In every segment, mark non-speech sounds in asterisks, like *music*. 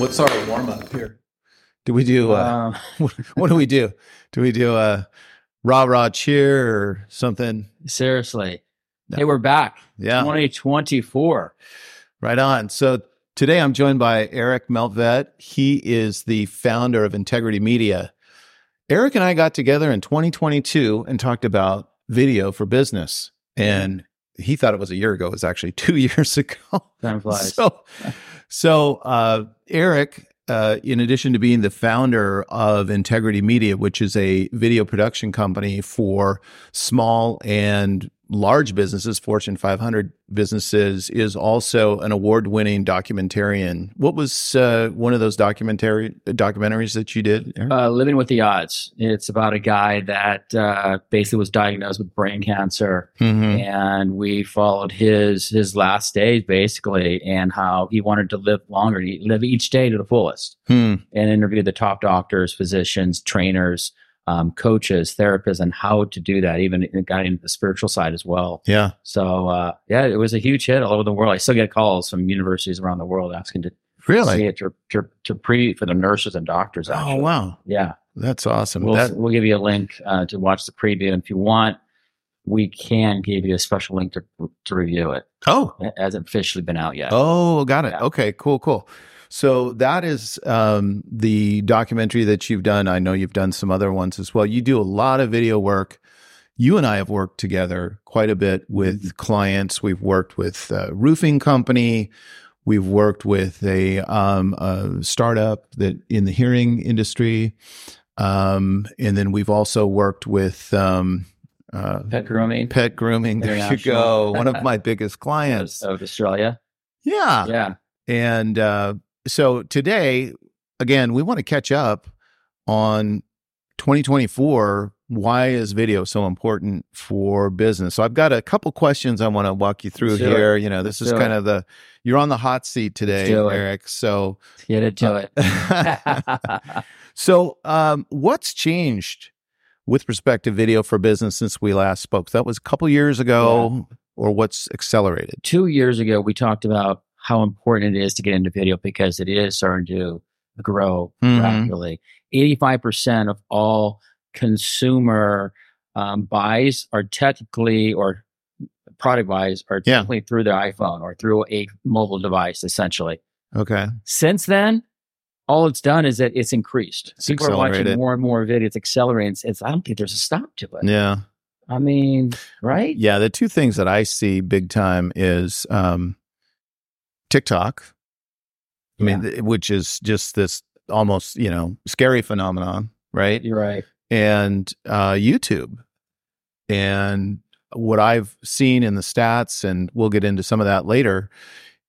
What's our warm up here? Do we do uh, *laughs* Uh, what do we do? Do we do a rah rah cheer or something? seriously. No. Hey, we're back. Yeah, 2024. right on. So today I'm joined by Erich Meltvedt. He is the founder of Integrity Media. Erich and I got together in 2022 and talked about video for business. And he thought it was a year ago. It was actually *laughs* two years ago. Time flies. *laughs* So, so uh, Erich, uh, in addition to being the founder of Integrity Media, which is a video production company for small and large businesses, Fortune 500 businesses, is also an award-winning documentarian. What was uh, one of those documentary documentaries that you did? Uh, Living with the Odds. It's about a guy that uh, basically was diagnosed with brain cancer, Mhm. and we followed his his last days basically, and how he wanted to live longer, he live each day to the fullest, Hmm. and interviewed the top doctors, physicians, trainers, um, coaches, therapists, and how to do that. Even got into the spiritual side as well. Yeah. So uh, yeah, it was a huge hit all over the world. I still get calls from universities around the world asking to see Really? it to, to, to pre for the nurses and doctors. Oh wow, Yeah, that's awesome. we'll That- we'll give you a link uh, to watch the preview, and if you want, we can give you a special link to to review it. oh, It hasn't officially been out yet. Oh, got it. Yeah. Okay, cool, cool. So that is um, the documentary that you've done. I know you've done some other ones as well. You do a lot of video work. You and I have worked together quite a bit with clients. We've worked with a roofing company. We've worked with a, um, a startup that in the hearing industry, um, and then we've also worked with um, uh, Pet grooming pet grooming. There you go. One of my biggest *laughs* clients. of Australia. Yeah. Yeah, And uh, so today, again, we want to catch up on 2024. Why is video so important for business? So I've got a couple questions I want to walk you through Let's here. You know, this Let's is kind it. of the you're on the hot seat today, it. Erich. So, get Uh, it. *laughs* so um, what's changed with respect to video for business since we last spoke? That was a couple years ago, or what's accelerated? Two years ago, we talked about how important it is to get into video because it is starting to grow Mhm. rapidly. 85% of all consumer um, buys are technically or product buys are Yeah. through their iPhone or through a mobile device, essentially. Okay. Since then, all it's done is that it's increased. It's People are watching more and more videos. It's accelerating. It's- I don't think there's a stop to it. Yeah. I mean, right? Yeah, the two things that I see big time is um, TikTok. I mean, th- which is just this almost you know scary phenomenon, right? You're right. And uh, YouTube, and what I've seen in the stats, and we'll get into some of that later,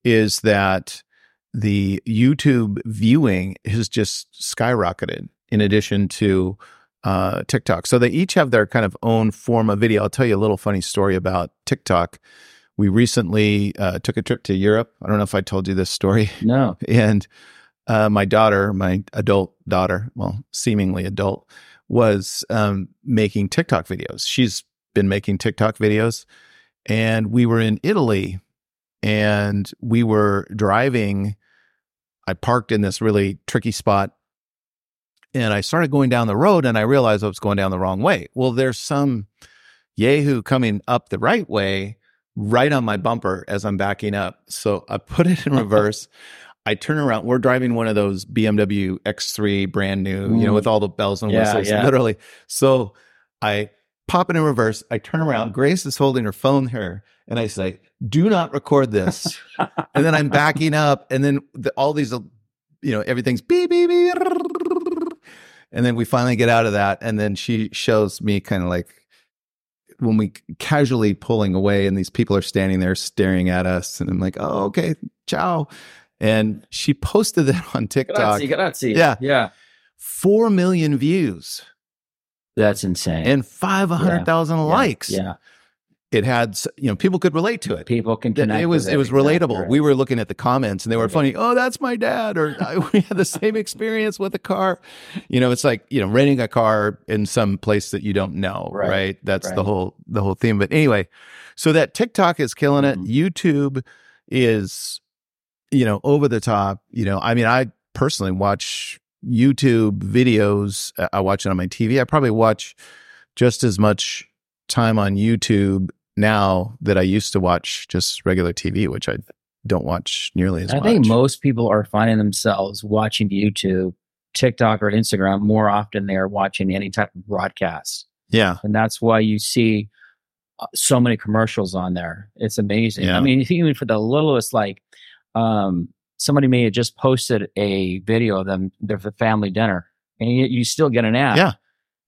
is that the YouTube viewing has just skyrocketed. In addition to uh, TikTok. So they each have their kind of own form of video. I'll tell you a little funny story about TikTok. We recently uh, took a trip to Europe. I don't know if I told you this story. *laughs* No. And uh, my daughter, my adult daughter, well, seemingly adult, was um, making TikTok videos. She's been making TikTok videos. And we were in Italy and we were driving. I parked in this really tricky spot and I started going down the road and I realized I was going down the wrong way. Well, there's some Yahoo coming up the right way right on my bumper as I'm backing up. So I put it in *laughs* reverse. I turn around. We're driving one of those BMW X3 brand new, you know, with all the bells and whistles, yeah. literally. So I pop it in reverse. I turn around. Uh-huh. Grace is holding her phone here. And I say, do not record this. *laughs* and then I'm backing up. And then the, all these, you know, everything's beep, beep, beep. And then we finally get out of that. And then she shows me kind of like when we casually pulling away and these people are standing there staring at us. And I'm like, oh, okay, ciao. And she posted that on TikTok. Grazie, grazie. Yeah. Yeah. Four million views That's insane. and 500,000 Yeah, likes. Yeah. It had, you know, people could relate to it. People can It- connect. it was with it was relatable. right. We were looking at the comments and they were Okay. funny. Oh, that's my dad, or we had the same experience with a car. You know, it's like you know renting a car in some place that you don't know, right? Right, That's the whole the whole theme. But anyway, so that TikTok is killing it. Mhm. YouTube is, you know, over the top. You know, I mean, I personally watch YouTube videos. I watch it on my TV. I probably watch just as much time on YouTube now that I used to watch just regular TV, which I don't watch nearly as I much. I think most people are finding themselves watching YouTube, TikTok, or Instagram more often they are watching any type of broadcast. yeah, And that's why you see uh, so many commercials on there. It's amazing. Yeah. I mean, *laughs* even for the littlest, like, um, somebody may have just posted a video of them, their family dinner, and you, you still get an ad. Yeah.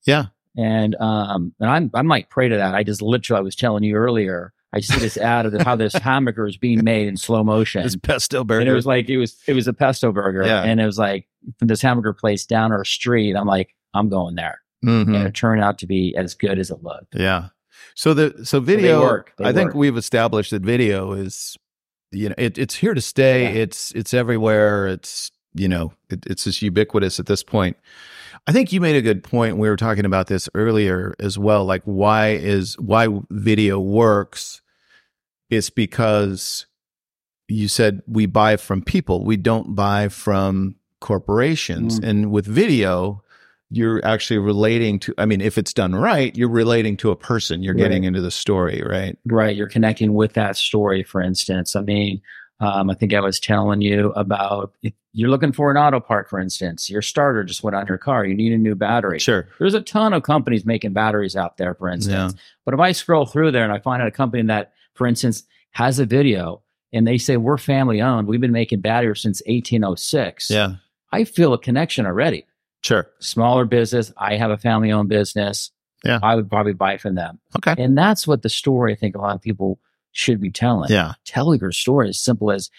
Yeah. And um, and I'm, I might pray to that. I just literally, I was telling you earlier, I see this ad of how this hamburger is being made in slow motion. this pesto burger. and it was like it was it was a pesto burger, Yeah. and it was like from this hamburger place down our street. I'm like, I'm going there, Mhm. and it turned out to be as good as it looked. Yeah. So the so they video work. They I think we've established that video is you know it, it's here to stay. Yeah. It's it's everywhere. It's you know it, it's just ubiquitous at this point. I think you made a good point. We were talking about this earlier as well. Like why is why video works? It's because you said we buy from people. We don't buy from corporations. Mm. And with video, you're actually relating to i mean if it's done right you're relating to a person you're getting into the story right Right, you're connecting with that story. For instance, I mean, um, I think I was telling you about if you're looking for an auto part, for instance, your starter just went on your car. You need a new battery. sure There's a ton of companies making batteries out there, for instance. Yeah. But if I scroll through there and I find out a company that, for instance, has a video and they say we're family owned, we've been making batteries since 1806. yeah I feel a connection already. sure Smaller business. I have a family owned business. Yeah. I would probably buy from them. okay And that's what the story I think a lot of people should be telling. yeah Tell your story as simple as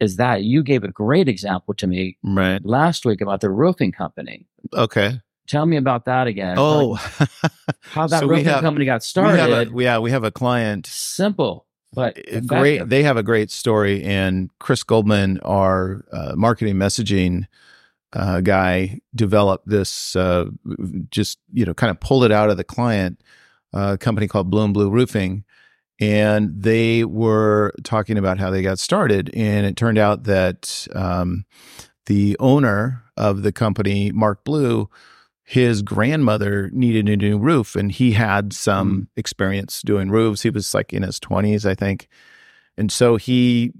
is that. You gave a great example to me right last week about the roofing company. okay Tell me about that again. oh *laughs* how that So roofing have- company got we have started. a, yeah we have a client Simple, but great effective. they have a great story and chris goldman our uh, marketing messaging uh, guy developed this uh, just you know kind of pulled it out of the client uh, company called blue and blue roofing and they were talking about how they got started and it turned out that um, the owner of the company mark blue his grandmother needed a new roof and he had some experience doing roofs. He was like in his 20s i think. And so he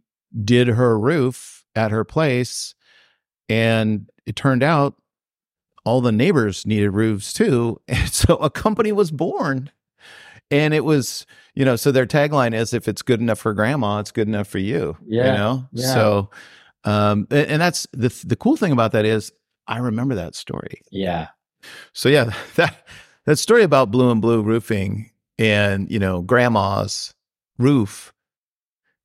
did her roof at her place and it turned out all the neighbors needed roofs too. *laughs* And so a company was born and it was you know so their tagline is if it's good enough for grandma it's good enough for you yeah, you know yeah. so um and, and that's the the cool thing about that is i remember that story yeah, so yeah *laughs* that that story about blue and blue roofing and you know grandma's roof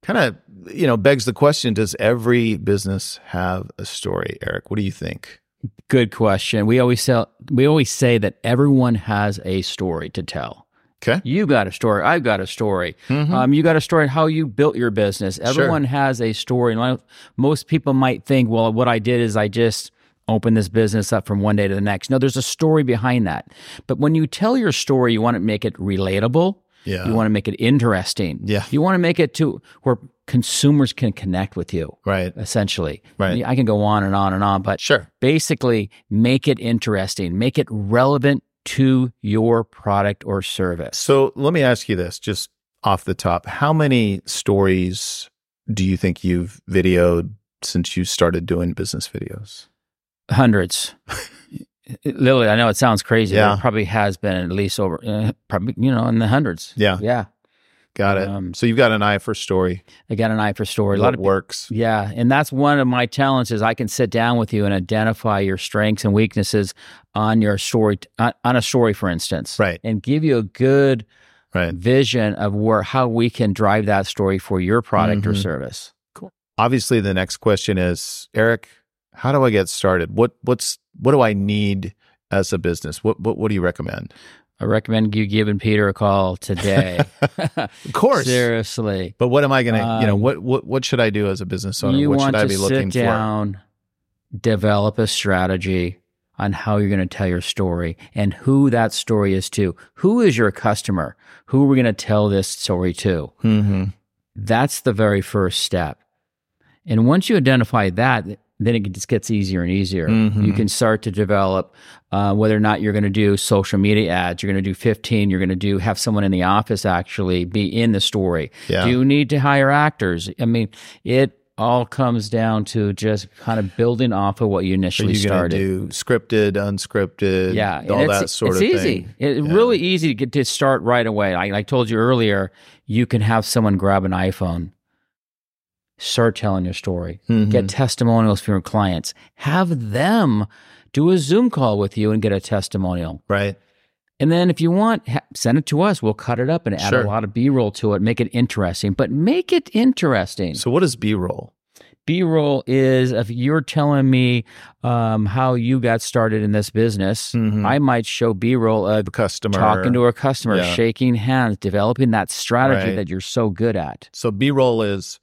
kind of you know begs the question does every business have a story Erich what do you think good question. We always sell. We always say that everyone has a story to tell. Okay You got a story. I've got a story. Mhm. Um, you got a story how you built your business. Everyone has a story. Most people might think, well, what I did is I just opened this business up from one day to the next. No, there's a story behind that. But when you tell your story, you want to make it relatable. yeah You want to make it interesting. Yeah. You want to make it to where consumers can connect with you, right essentially. Right. I can go on and on and on, but sure basically make it interesting, make it relevant to your product or service. so let me ask you this just off the top how many stories do you think you've videoed since you started doing business videos Hundreds. *laughs* Literally, I know it sounds crazy. Yeah. but it probably has been at least over, uh, probably you know, in the hundreds. yeah Yeah, got it Um, so you've got an eye for story I got an eye for story. A lot of works Yeah, and that's one of my talents is I can sit down with you and identify your strengths and weaknesses on your story on, on a story, for instance, Right. and give you a good right vision of where how we can drive that story for your product or Mhm. service. Cool. Obviously the next question is Erich how do i get started what what's what do i need as a business what what, what do you recommend I recommend you giving Peter a call today. *laughs* of course Seriously. but what am i gonna you know Um, what what what should i do as a business owner you what want should i to be looking sit down, develop a strategy on how you're going to tell your story and who that story is to. Who is your customer? Who are we going to tell this story to? mm-hmm. That's the very first step. And once you identify that, then it just gets easier and easier. Mm-hmm. You can start to develop uh, whether or not you're going to do social media ads. You're going to do 15. You're going to do have someone in the office actually be in the story. Yeah. Do you need to hire actors? I mean, it all comes down to just kind of building off of what you initially so started. Do scripted, unscripted, yeah, all that sort it's of easy. thing. It's yeah. really easy to get to start right away. Like I told you earlier, you can have someone grab an iPhone, start telling your story, mm-hmm. get testimonials from your clients, have them do a Zoom call with you and get a testimonial. Right. And then if you want, ha- send it to us. We'll cut it up and add sure. a lot of B roll to it, make it interesting, but make it interesting. So, what is B roll? B roll is if you're telling me um, how you got started in this business, mm-hmm. I might show B roll of the customer talking to a customer, yeah. shaking hands, developing that strategy right. that you're so good at. So, B roll is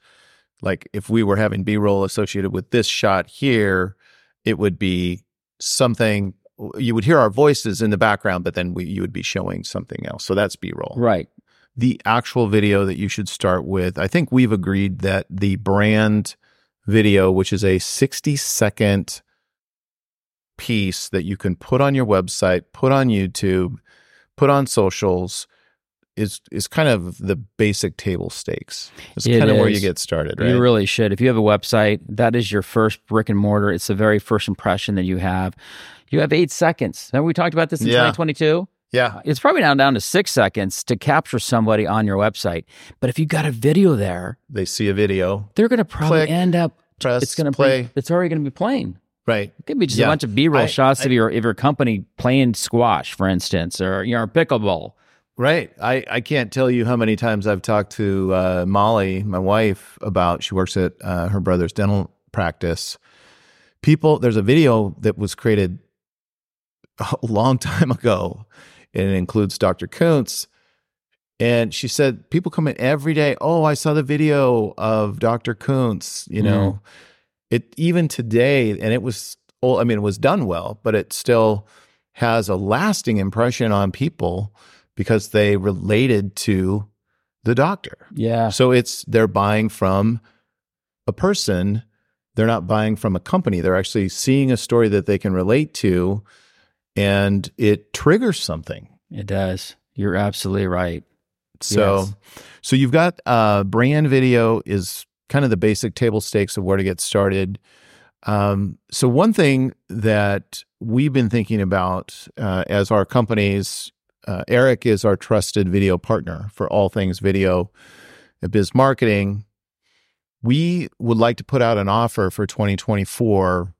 like if we were having B roll associated with this shot here, it would be something you would hear our voices in the background, but then we, you would be showing something else. So that's B roll. Right. The actual video that you should start with, I think we've agreed that the brand video, which is a 60 second piece that you can put on your website, put on YouTube, put on socials, is is kind of the basic table stakes. It's it kind of where you get started, right? You really should. If you have a website, that is your first brick and mortar. It's the very first impression that you have. You have eight seconds. Remember we talked about this in yeah. 2022? Yeah. Uh, it's probably now down to six seconds to capture somebody on your website. But if you got a video there, they see a video. They're going to probably Click, end up. Press, it's to play. Be, it's already going to be playing. Right. It could be just yeah. a bunch of B-roll shots I, of your of your company playing squash, for instance, or you know, pickleball. Right. I, I can't tell you how many times I've talked to uh, Molly, my wife, about she works at uh, her brother's dental practice. People, there's a video that was created a long time *laughs* ago, and it includes Dr. Koontz. And she said, people come in every day. Oh, I saw the video of Dr. Koontz. You know, mm. it even today, and it was, oh, I mean, it was done well, but it still has a lasting impression on people because they related to the doctor. Yeah. So it's they're buying from a person. They're not buying from a company. They're actually seeing a story that they can relate to and it triggers something. It does. You're absolutely right. So yes. so you've got uh brand video is kind of the basic table stakes of where to get started. Um, so one thing that we've been thinking about uh, as our companies uh, Erich is our trusted video partner for all things video at Biz Marketing. We would like to put out an offer for 2024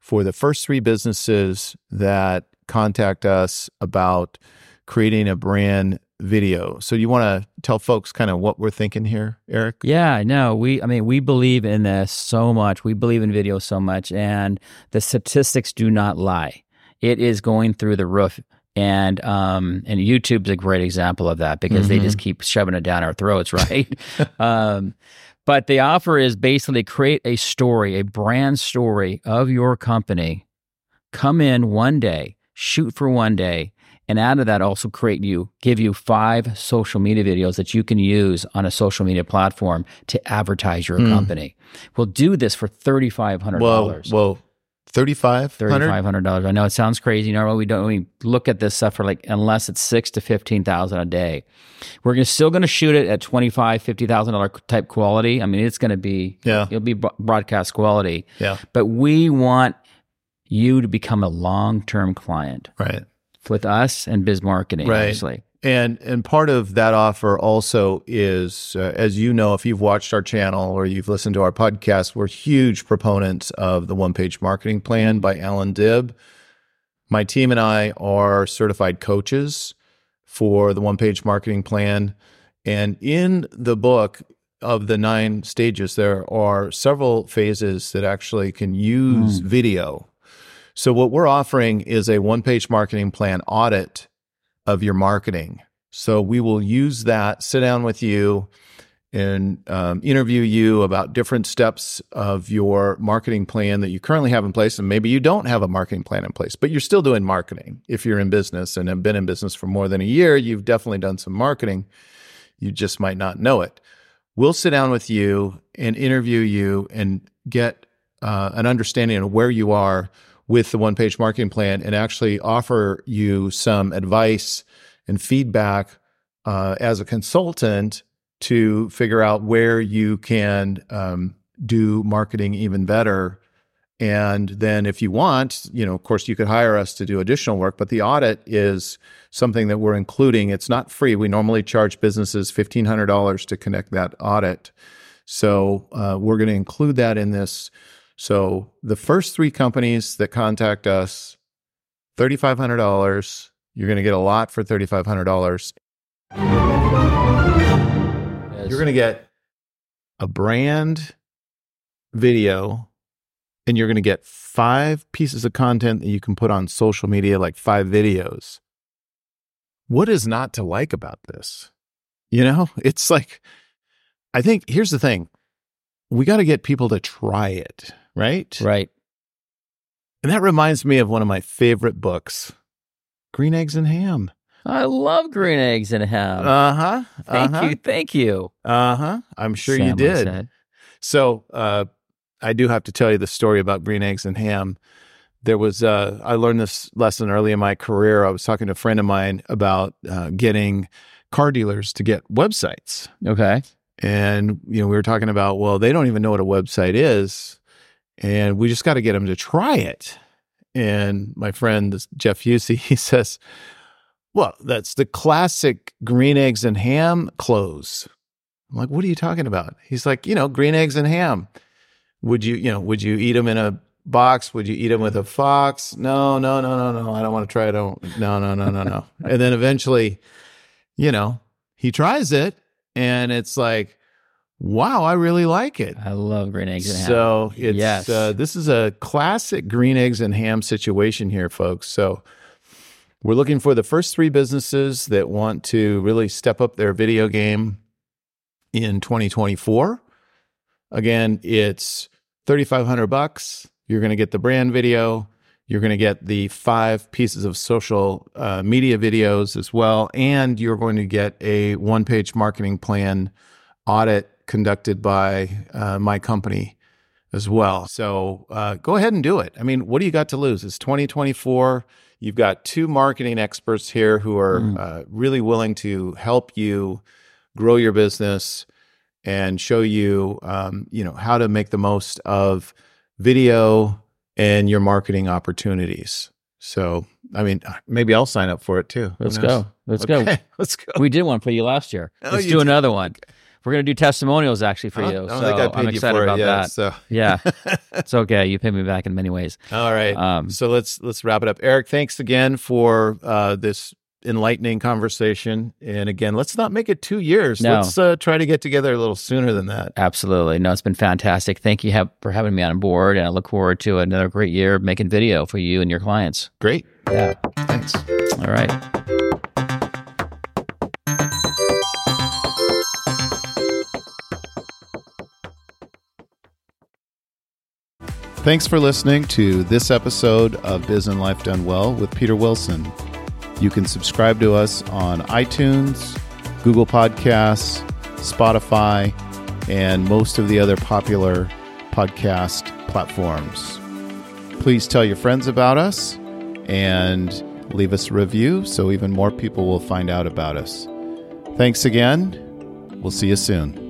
for the first three businesses that contact us about creating a brand video. So you want to tell folks kind of what we're thinking here, Erich? Yeah, no, we I mean we believe in this so much. We believe in video so much and the statistics do not lie. It is going through the roof and um, and YouTube's a great example of that because mm-hmm. they just mm-hmm. keep shoving it down our throats, *laughs* right? um, but the offer is basically create a story, a brand story of your company. Come in one day, shoot for one day, and out of that also create you give you five social media videos that you can use on a social media platform to advertise your mm. company. We'll do this for thirty five hundred dollars. Well, Thirty-five, thirty-five hundred dollars. I know it sounds crazy. Normally, we don't. We look at this stuff for like unless it's six to fifteen thousand a day. We're gonna, still going to shoot it at twenty-five, fifty thousand dollar type quality. I mean, it's going to be yeah, it'll be broadcast quality. Yeah, but we want you to become a long-term client, right, with us and biz marketing, right. obviously. And and part of that offer also is, uh, as you know, if you've watched our channel or you've listened to our podcast, we're huge proponents of the One Page Marketing Plan by Allan Dib. My team and I are certified coaches for the One Page Marketing Plan, and in the book of the nine stages, there are several phases that actually can use mm. video. So what we're offering is a one page marketing plan audit of your marketing. So we will use that, sit down with you and um, interview you about different steps of your marketing plan that you currently have in place. And maybe you don't have a marketing plan in place, but you're still doing marketing. If you're in business and have been in business for more than a year, you've definitely done some marketing. You just might not know it. We'll sit down with you and interview you and get uh, an understanding of where you are with the one page marketing plan and actually offer you some advice and feedback uh, as a consultant to figure out where you can um, do marketing even better. And then, if you want, you know, of course, you could hire us to do additional work, but the audit is something that we're including. It's not free. We normally charge businesses $1,500 to connect that audit. So, uh, we're going to include that in this. So, the first three companies that contact us, $3,500, you're going to get a lot for $3,500. You're going to get a brand video and you're going to get five pieces of content that you can put on social media, like five videos. What is not to like about this? You know, *laughs* it's like, I think here's the thing we got to get people to try it, right? Right. And that reminds me of one of my favorite books, Green Eggs and Ham. I love green eggs and ham. Uh huh. Thank uh-huh. you. Thank you. Uh huh. I'm sure Sam you did. Said. So, uh, I do have to tell you the story about green eggs and ham. There was, uh, I learned this lesson early in my career. I was talking to a friend of mine about uh, getting car dealers to get websites. Okay. And, you know, we were talking about, well, they don't even know what a website is. And we just got to get them to try it. And my friend, Jeff Husey, *laughs* he says, well, that's the classic green eggs and ham clothes. I'm like, what are you talking about? He's like, you know, green eggs and ham would you, you know, would you eat them in a box? Would you eat them with a fox? No, no, no, no, no. I don't want to try it. No, no, no, no, no. and then eventually, you know, he tries it and it's like, wow, I really like it. I love green eggs and ham. So it's, yes. Uh, this is a classic green eggs and ham situation here, folks. So we're looking for the first three businesses that want to really step up their video game in 2024. Again, it's 3500 bucks. You're going to get the brand video. You're going to get the five pieces of social uh, media videos as well. And you're going to get a one page marketing plan audit conducted by uh, my company as well. So uh, go ahead and do it. I mean, what do you got to lose? It's 2024. You've got two marketing experts here who are mm. really willing to help you grow your business and show you, um, you know, how to make the most of video and your marketing opportunities. So, I mean, maybe I'll sign up for it too. Let's go. Let's okay. go. *laughs* Let's go. We did one for you last year. Oh, Let's do did. another one. Okay. We're gonna do testimonials actually for you. I so I am excited about yet, that. So yeah, *laughs* it's okay. You paid me back in many ways. All right. Um, so let's let's wrap it up. Erich, thanks again for uh, this enlightening conversation. And again, let's not make it two years. No. Let's uh, try to get together a little sooner than that. Absolutely. No, it's been fantastic. Thank you for having me on board. And I look forward to another great year making video for you and your clients. Great. Yeah. Thanks. All right. Thanks for listening to this episode of Biz and Life Done Well with Peter Wilson. You can subscribe to us on iTunes, Google Podcasts, Spotify, and most of the other popular podcast platforms. Please tell your friends about us and leave us a review so even more people will find out about us. Thanks again. We'll see you soon.